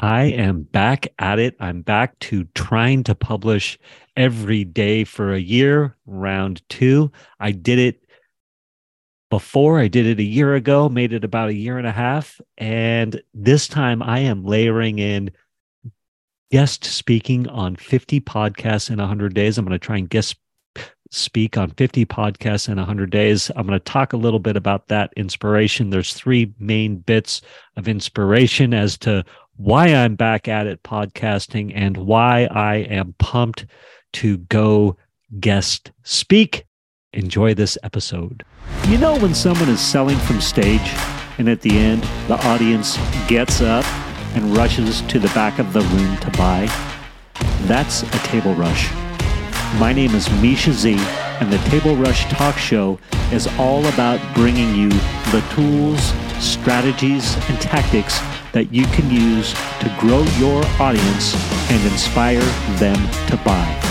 I am back at it. I'm back to trying to publish every day for a year, round two. I did it before. I did it a year ago, made it about a year and a half. And this time I am layering in guest speaking on 50 podcasts in 100 days. I'm going to try and guest speak on 50 podcasts in 100 days. I'm going to talk a little bit about that inspiration. There's three main bits of inspiration as to why I'm back at it podcasting and why I am pumped to go guest speak. Enjoy this episode. You know, when someone is selling from stage and at the end, the audience gets up and rushes to the back of the room to buy? That's a table rush. My name is Misha Z, and the Table Rush Talk Show is all about bringing you the tools, strategies, and tactics that you can use to grow your audience and inspire them to buy.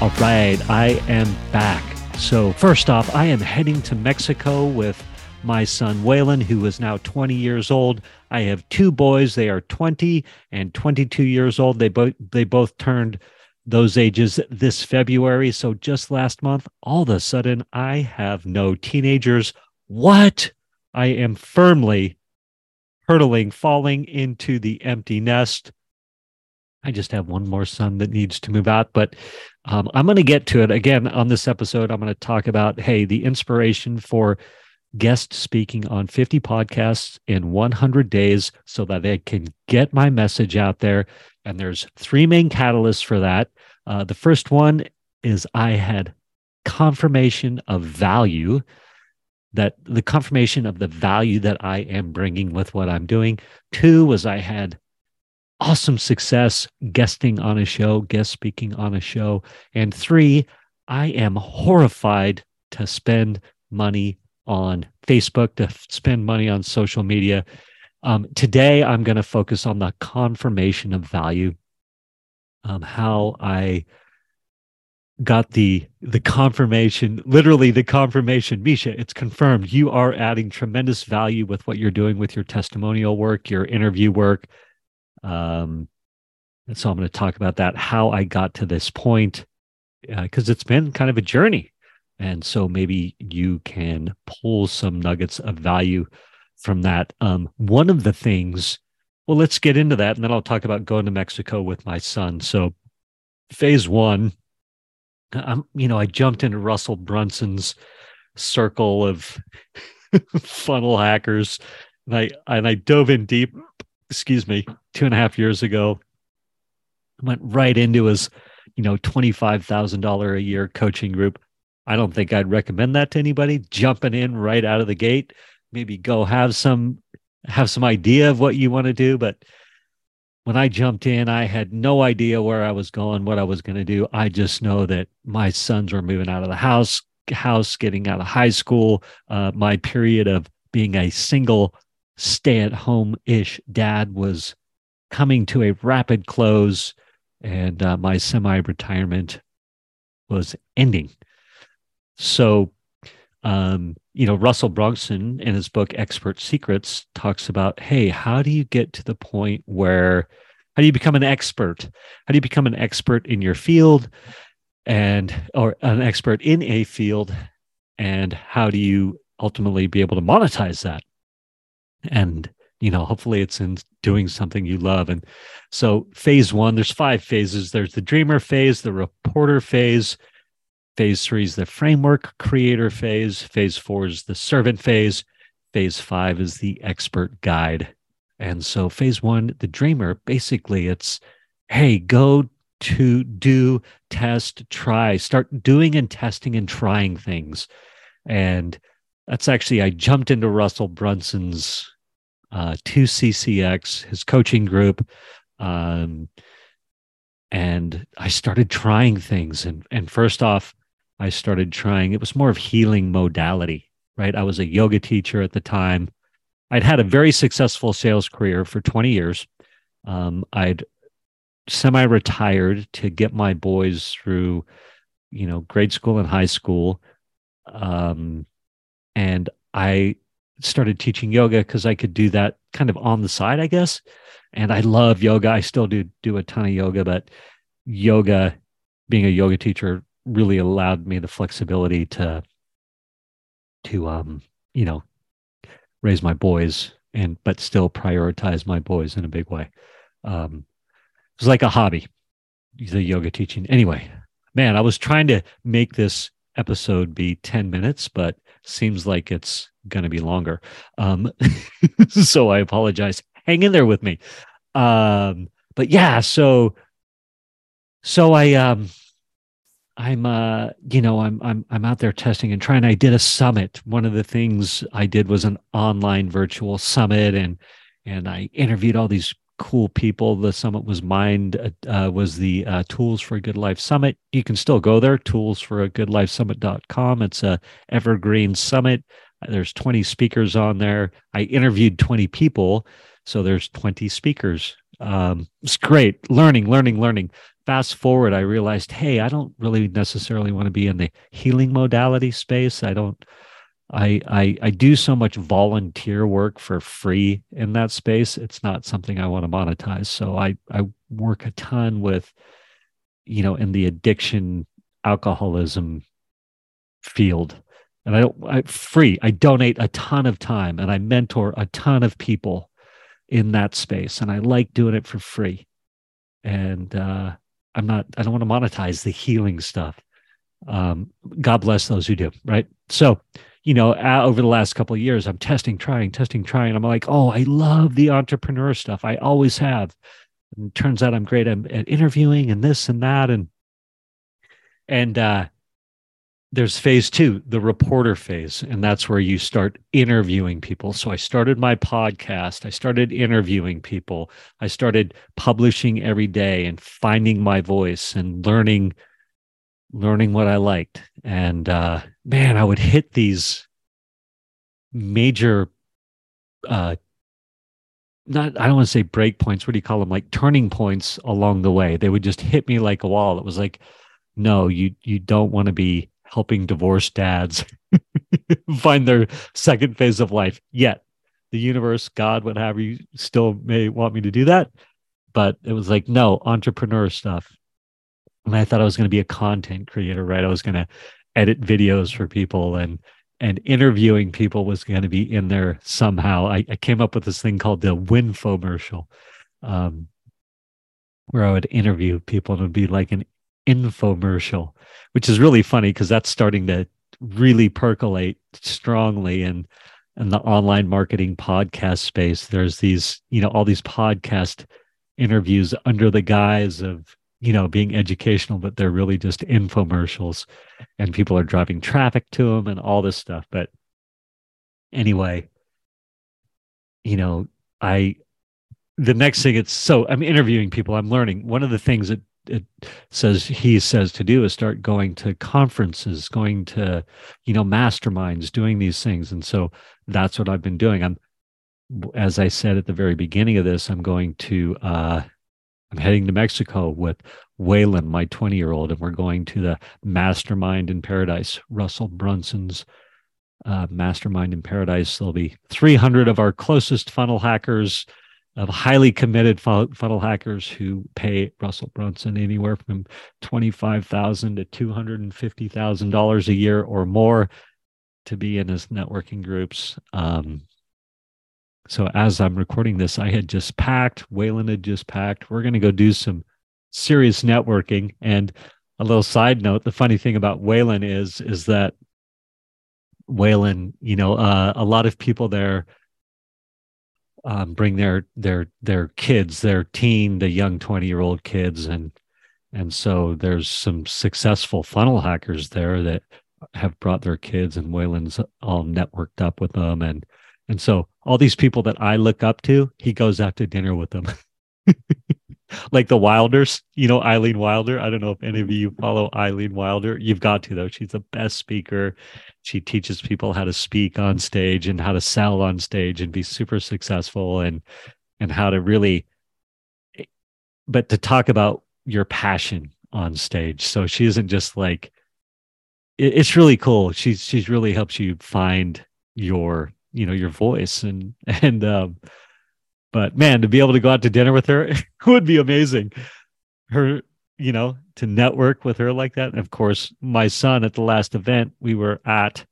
All right, I am back. So, first off, I am heading to Mexico with my son Waylon, who is now 20 years old. I have two boys; they are 20 and 22 years old. They both they both turned those ages this February. So just last month, all of a sudden, I have no teenagers. What? I am firmly hurtling, falling into the empty nest. I just have one more son that needs to move out, but um, I'm going to get to it again on this episode. I'm going to talk about hey, the inspiration for guest speaking on 50 podcasts in 100 days so that they can get my message out there. And there's three main catalysts for that. Uh, the first one is I had confirmation of value that the confirmation of the value that I am bringing with what I'm doing. Two was I had awesome success guesting on a show, guest speaking on a show. And three, I am horrified to spend money on Facebook, to spend money on social media. Um, today, I'm going to focus on the confirmation of value, um, how I got the the confirmation literally the confirmation misha it's confirmed you are adding tremendous value with what you're doing with your testimonial work your interview work um and so i'm going to talk about that how i got to this point because uh, it's been kind of a journey and so maybe you can pull some nuggets of value from that. Um, one of the things, well, let's get into that. And then I'll talk about going to Mexico with my son. So, phase one, I'm, you know, I jumped into Russell Brunson's circle of funnel hackers. And I, and I dove in deep, excuse me, two and a half years ago, went right into his, you know, $25,000 a year coaching group I don't think I'd recommend that to anybody jumping in right out of the gate. Maybe go have some have some idea of what you want to do, but when I jumped in, I had no idea where I was going, what I was going to do. I just know that my sons were moving out of the house, house, getting out of high school. Uh, my period of being a single stay-at-home ish dad was coming to a rapid close, and uh, my semi-retirement was ending. So, um, you know, Russell Brunson in his book Expert Secrets talks about, hey, how do you get to the point where, how do you become an expert? How do you become an expert in your field and, or an expert in a field? And how do you ultimately be able to monetize that? And, you know, hopefully it's in doing something you love. And so, phase one, there's five phases there's the dreamer phase, the reporter phase, Phase three is the framework creator phase. Phase four is the servant phase. Phase five is the expert guide. And so, phase one, the dreamer, basically, it's hey, go to do, test, try, start doing and testing and trying things. And that's actually, I jumped into Russell Brunson's uh, 2CCX, his coaching group. Um, and I started trying things. And, and first off, I started trying. It was more of healing modality, right? I was a yoga teacher at the time. I'd had a very successful sales career for 20 years. Um, I'd semi retired to get my boys through, you know, grade school and high school. Um, and I started teaching yoga because I could do that kind of on the side, I guess. And I love yoga. I still do do a ton of yoga, but yoga, being a yoga teacher, really allowed me the flexibility to to um you know raise my boys and but still prioritize my boys in a big way. Um, it was like a hobby, the yoga teaching. Anyway, man, I was trying to make this episode be 10 minutes, but seems like it's going to be longer. Um, so I apologize. Hang in there with me. Um, but yeah, so so I um I'm uh you know I'm I'm I'm out there testing and trying. I did a summit. One of the things I did was an online virtual summit and and I interviewed all these cool people. The summit was mined uh, uh, was the uh, tools for a good life summit. You can still go there tools for a good life summit.com it's a evergreen summit. There's 20 speakers on there. I interviewed 20 people so there's 20 speakers um, it's great learning learning learning fast forward, I realized, hey, I don't really necessarily want to be in the healing modality space. I don't. I, I I do so much volunteer work for free in that space. It's not something I want to monetize. So I I work a ton with, you know, in the addiction alcoholism field, and I don't I free. I donate a ton of time and I mentor a ton of people in that space, and I like doing it for free. And uh, I'm not, I don't want to monetize the healing stuff. Um, God bless those who do, right? So, you know, over the last couple of years, I'm testing, trying, testing, trying. I'm like, oh, I love the entrepreneur stuff. I always have. And turns out I'm great at, at interviewing and this and that. And, and, uh, there's phase two, the reporter phase, and that's where you start interviewing people. So I started my podcast, I started interviewing people, I started publishing every day and finding my voice and learning learning what I liked. And uh man, I would hit these major uh not I don't want to say break points, what do you call them? Like turning points along the way. They would just hit me like a wall. It was like, no, you you don't want to be helping divorced dads find their second phase of life yet. The universe, God, whatever you still may want me to do that. But it was like, no, entrepreneur stuff. And I thought I was going to be a content creator, right? I was going to edit videos for people and and interviewing people was going to be in there somehow. I, I came up with this thing called the Winfomercial, um, where I would interview people and it would be like an infomercial, which is really funny because that's starting to really percolate strongly in in the online marketing podcast space. There's these, you know, all these podcast interviews under the guise of you know being educational but they're really just infomercials and people are driving traffic to them and all this stuff but anyway you know i the next thing it's so i'm interviewing people i'm learning one of the things that it says he says to do is start going to conferences, going to, you know, masterminds, doing these things. And so that's what I've been doing. I'm, as I said at the very beginning of this, I'm going to, uh, I'm heading to Mexico with Waylon, my 20 year old, and we're going to the Mastermind in Paradise, Russell Brunson's uh, Mastermind in Paradise. There'll be 300 of our closest funnel hackers of highly committed funnel hackers who pay Russell Brunson anywhere from 25,000 to two hundred and fifty thousand dollars a year or more to be in his networking groups. Um, so as I'm recording this, I had just packed. Waylon had just packed. We're going to go do some serious networking. And a little side note: the funny thing about Waylon is is that Waylon, you know, uh, a lot of people there um, bring their their their kids, their teen the young twenty year old kids, and and so there's some successful funnel hackers there that have brought their kids, and Waylon's all networked up with them, and and so all these people that I look up to, he goes out to dinner with them. like the Wilders, you know, Eileen Wilder. I don't know if any of you follow Eileen Wilder. You've got to, though. She's the best speaker. She teaches people how to speak on stage and how to sell on stage and be super successful and and how to really but to talk about your passion on stage. So she isn't just like it's really cool. She's she's really helps you find your you know your voice and and um but man to be able to go out to dinner with her would be amazing. Her you know to network with her like that. And of course my son at the last event we were at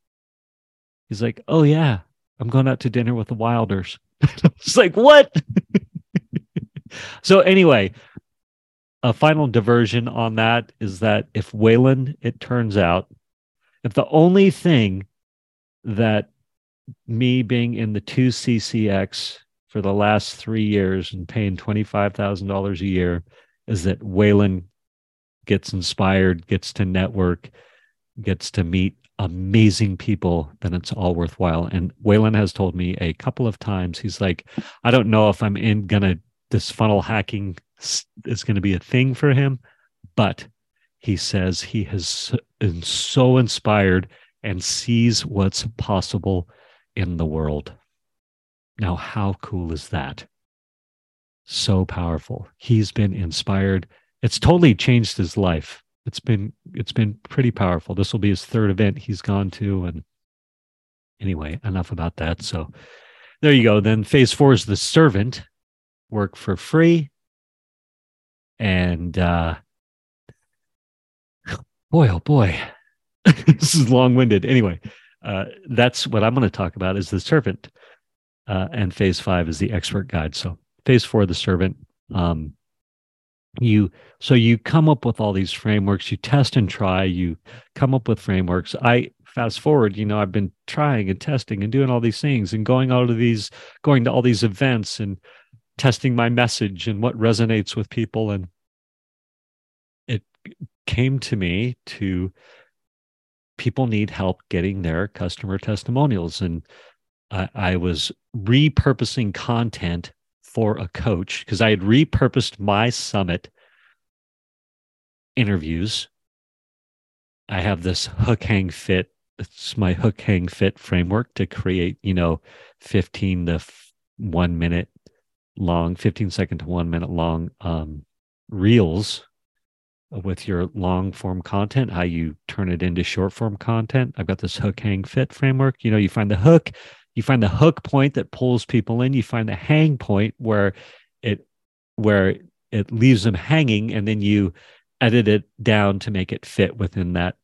he's like oh yeah i'm going out to dinner with the wilders. It's like what? So anyway a final diversion on that is that if Waylon, it turns out, if the only thing that me being in the 2CCX for the last three years and paying $25,000 a year is that Waylon gets inspired, gets to network, gets to meet amazing people, then it's all worthwhile. And Waylon has told me a couple of times, he's like, I don't know if I'm in gonna this funnel hacking is to be a thing for him, but he says he has been so inspired and sees what's possible in the world. Now, how cool is that? So powerful. He's been inspired. It's totally changed his life. It's been it's been pretty powerful. This will be his third event he's gone to and anyway, enough about that. So there you go. Then phase 4 is the servant, work for free. And uh boy oh boy. this is long-winded. Anyway, uh, that's what I'm going to talk about is the servant. Uh, and phase five is the expert guide. So phase four, the servant. Um, you so you come up with all these frameworks. You test and try. You come up with frameworks. I fast forward. You know, I've been trying and testing and doing all these things and going out of these, going to all these events and testing my message and what resonates with people. And it came to me to people need help getting their customer testimonials. And I, I was repurposing content for a coach because I had repurposed my summit interviews. I have this hook hang fit. It's my hook hang fit framework to create, you know, 15 to f- one minute long, 15 second to one minute long um, reels with your long form content, how you turn it into short form content. I've got this hook hang fit framework. You know, you find the hook, you find the hook point that pulls people in, you find the hang point where it where it leaves them hanging, and then you edit it down to make it fit within that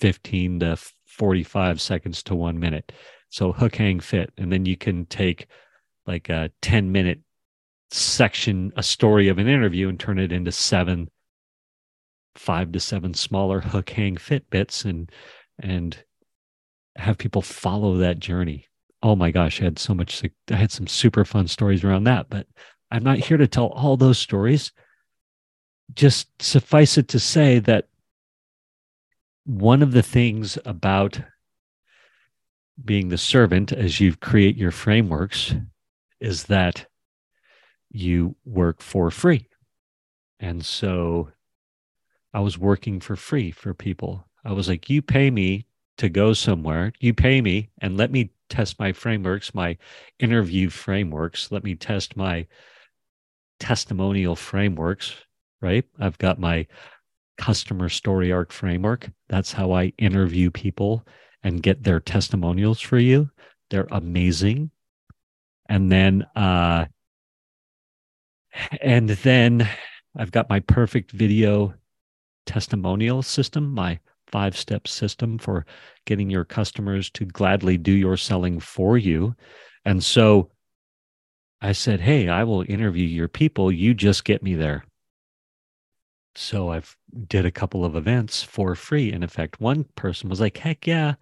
15 to 45 seconds to one minute. So hook hang fit. And then you can take like a 10 minute section, a story of an interview and turn it into seven five to seven smaller hook hang fit bits and and have people follow that journey oh my gosh i had so much i had some super fun stories around that but i'm not here to tell all those stories. Just suffice it to say that one of the things about being the servant as you create your frameworks is that you work for free. And so I was working for free for people. I was like, you pay me to go somewhere, you pay me and let me test my frameworks, my interview frameworks, let me test my testimonial frameworks, right? I've got my customer story arc framework. That's how I interview people and get their testimonials for you. They're amazing. And then, uh, and then I've got my perfect video testimonial system, my five step system for getting your customers to gladly do your selling for you. And so I said, Hey, I will interview your people. You just get me there. So I've did a couple of events for free. In effect, one person was like, Heck yeah,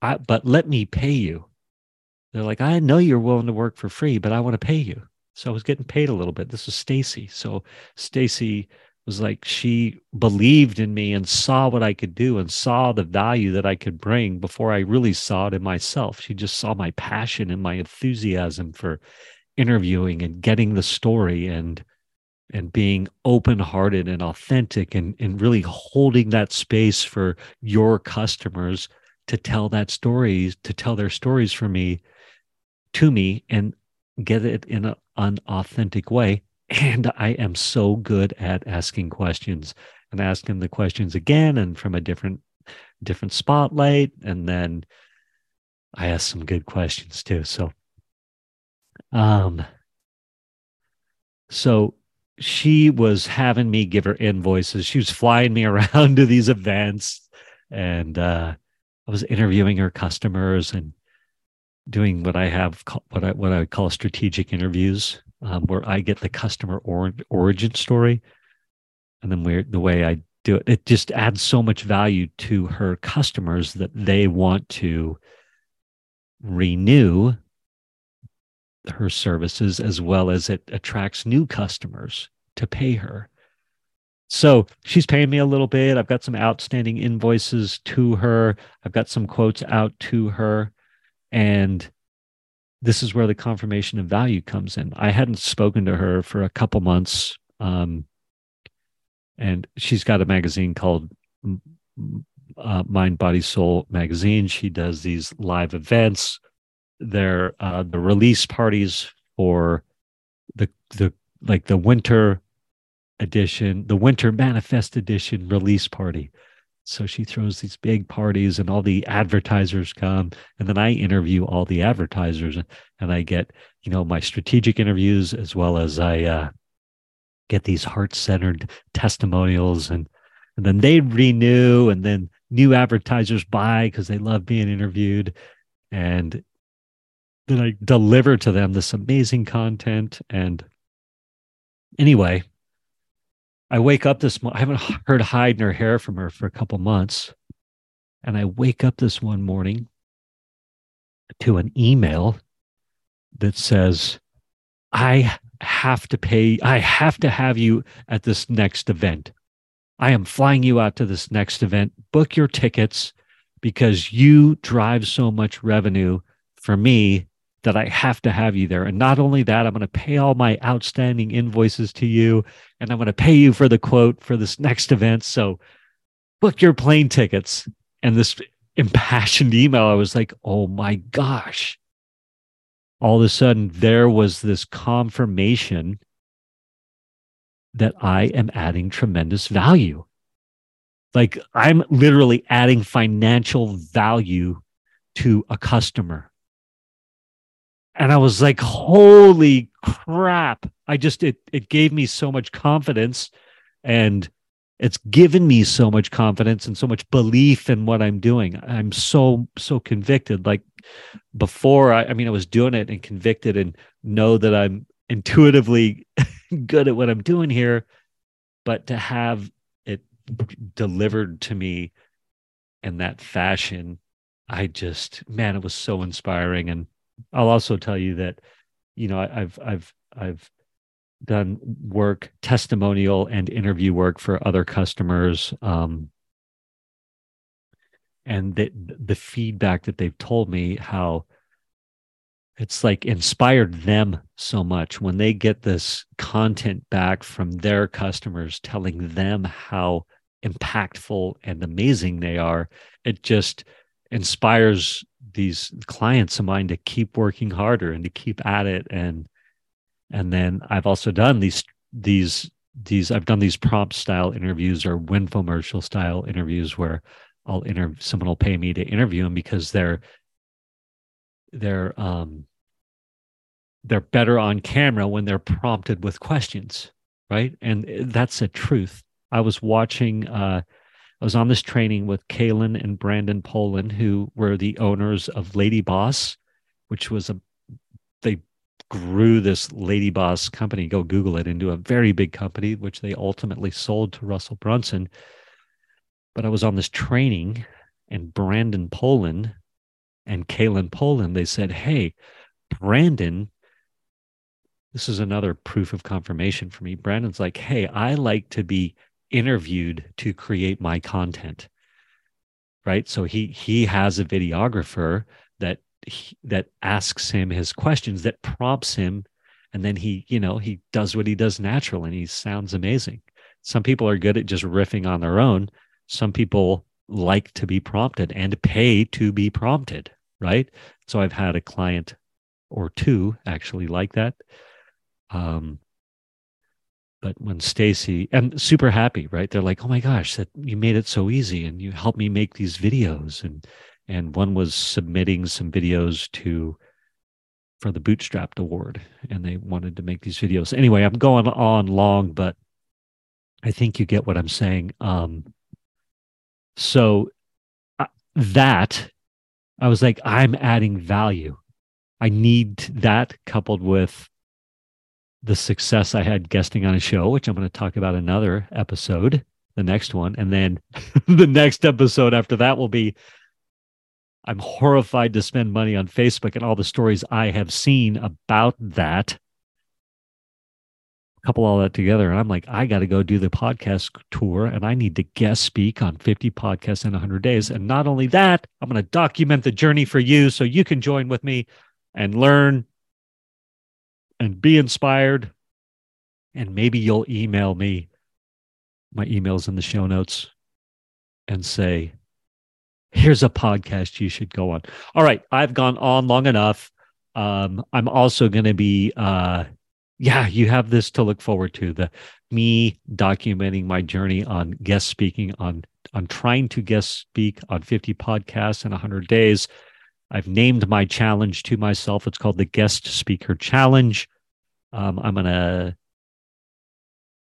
I, but let me pay you. They're like, I know you're willing to work for free, but I want to pay you. So I was getting paid a little bit. This was Stacy. So Stacy was like she believed in me and saw what I could do and saw the value that I could bring before I really saw it in myself. She just saw my passion and my enthusiasm for interviewing and getting the story and and being open-hearted and authentic and, and really holding that space for your customers to tell that story, to tell their stories for me to me and get it in a, an authentic way and I am so good at asking questions and asking the questions again and from a different different spotlight and then I asked some good questions too. So, um, so she was having me give her invoices. She was flying me around to these events, and uh, I was interviewing her customers and doing what I have what I what I would call strategic interviews, um, where I get the customer or, origin story, and then where the way I do it, it just adds so much value to her customers that they want to renew her services as well as it attracts new customers to pay her. So she's paying me a little bit. I've got some outstanding invoices to her. I've got some quotes out to her. And this is where the confirmation of value comes in. I hadn't spoken to her for a couple months. Um, and she's got a magazine called uh, Mind, Body, Soul magazine. She does these live events their uh, the release parties for the the like the winter edition, the winter manifest edition release party. So she throws these big parties and all the advertisers come and then I interview all the advertisers and I get, you know, my strategic interviews as well as I uh, get these heart-centered testimonials and and then they renew and then new advertisers buy because they love being interviewed and then I deliver to them this amazing content. And anyway, I wake up this I haven't heard hide nor hair from her for a couple months. And I wake up this one morning to an email that says, I have to pay, I have to have you at this next event. I am flying you out to this next event. Book your tickets because you drive so much revenue for me that I have to have you there. And not only that, I'm going to pay all my outstanding invoices to you and I'm going to pay you for the quote for this next event. So book your plane tickets. And this impassioned email, I was like, oh my gosh. All of a sudden, there was this confirmation that I am adding tremendous value. Like I'm literally adding financial value to a customer and I was like, holy crap. I just it it gave me so much confidence and it's given me so much confidence and so much belief in what I'm doing. I'm so so convicted. Like before I, I mean I was doing it and convicted and know that I'm intuitively good at what I'm doing here, but to have it delivered to me in that fashion, I just man, it was so inspiring and I'll also tell you that, you know, I've I've I've done work, testimonial and interview work for other customers. Um, and the the feedback that they've told me how it's like inspired them so much when they get this content back from their customers telling them how impactful and amazing they are it just inspires these clients of mine to keep working harder and to keep at it. And and then i've also done these these these i've done these prompt style interviews or winfomercial style interviews where i'll interview someone will pay me to interview them because they're they're um they're better on camera when they're prompted with questions right? And that's a truth. I was watching uh I was on this training with Kaelin and Brandon Poulin, who were the owners of Lady Boss, which was a they grew this Lady Boss company. Go Google it into a very big company, which they ultimately sold to Russell Brunson. But I was on this training, and Brandon Poulin and Kaelin Poulin, they said, "Hey, Brandon." This is another proof of confirmation for me. Brandon's like, hey, I like to be interviewed to create my content right? So he he has a videographer that he, that asks him his questions that prompts him and then he you know he does what he does natural and he sounds amazing. Some people are good at just riffing on their own. Some people like to be prompted and pay to be prompted right? So i've had a client or two actually like that. Um but when Stacy and super happy, right? They're like, "Oh my gosh, that you made it so easy, and you helped me make these videos, and and one was submitting some videos to for the Bootstrapped Award, and they wanted to make these videos. Anyway, I'm going on long, but I think you get what I'm saying. Um, so uh, that I was like, I'm adding value. I need that coupled with the success I had guesting on a show, which I'm going to talk about another episode, the next one. And then the next episode after that will be I'm horrified to spend money on Facebook and all the stories I have seen about that. Couple all that together, and I'm like, I got to go do the podcast tour, and I need to guest speak on 50 podcasts in 100 days. And not only that, I'm going to document the journey for you so you can join with me and learn and be inspired. And maybe you'll email me. My email's in the show notes and say, here's a podcast you should go on. All right, I've gone on long enough. Um, I'm also going to be, uh, yeah, you have this to look forward to the me documenting my journey on guest speaking on on trying to guest speak on 50 podcasts in 100 days. I've named my challenge to myself. It's called the Guest Speaker Challenge. Um, I'm going to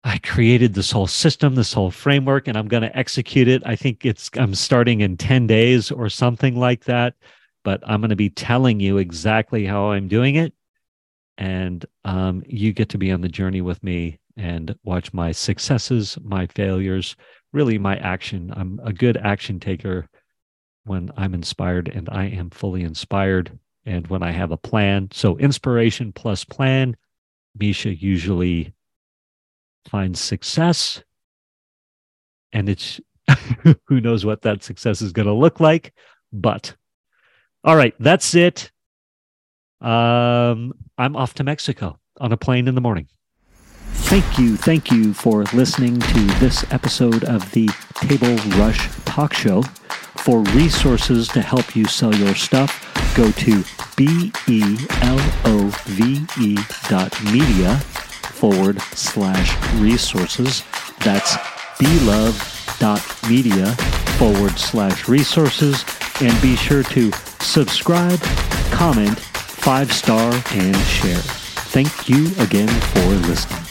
I created this whole system, this whole framework, and I'm going to execute it. I think it's I'm starting in 10 days or something like that, but I'm going to be telling you exactly how I'm doing it. And um, you get to be on the journey with me and watch my successes, my failures, really my action. I'm a good action taker when I'm inspired, and I am fully inspired. And when I have a plan, so inspiration plus plan, Misha usually finds success. And it's who knows what that success is going to look like. But all right, that's it. Um, I'm off to Mexico on a plane in the morning. Thank you. Thank you for listening to this episode of the Table Rush Talk Show. For resources to help you sell your stuff, go to B E L O V E dot media forward slash resources. That's belove.media forward slash resources. And be sure to subscribe, comment, five star, and share. Thank you again for listening.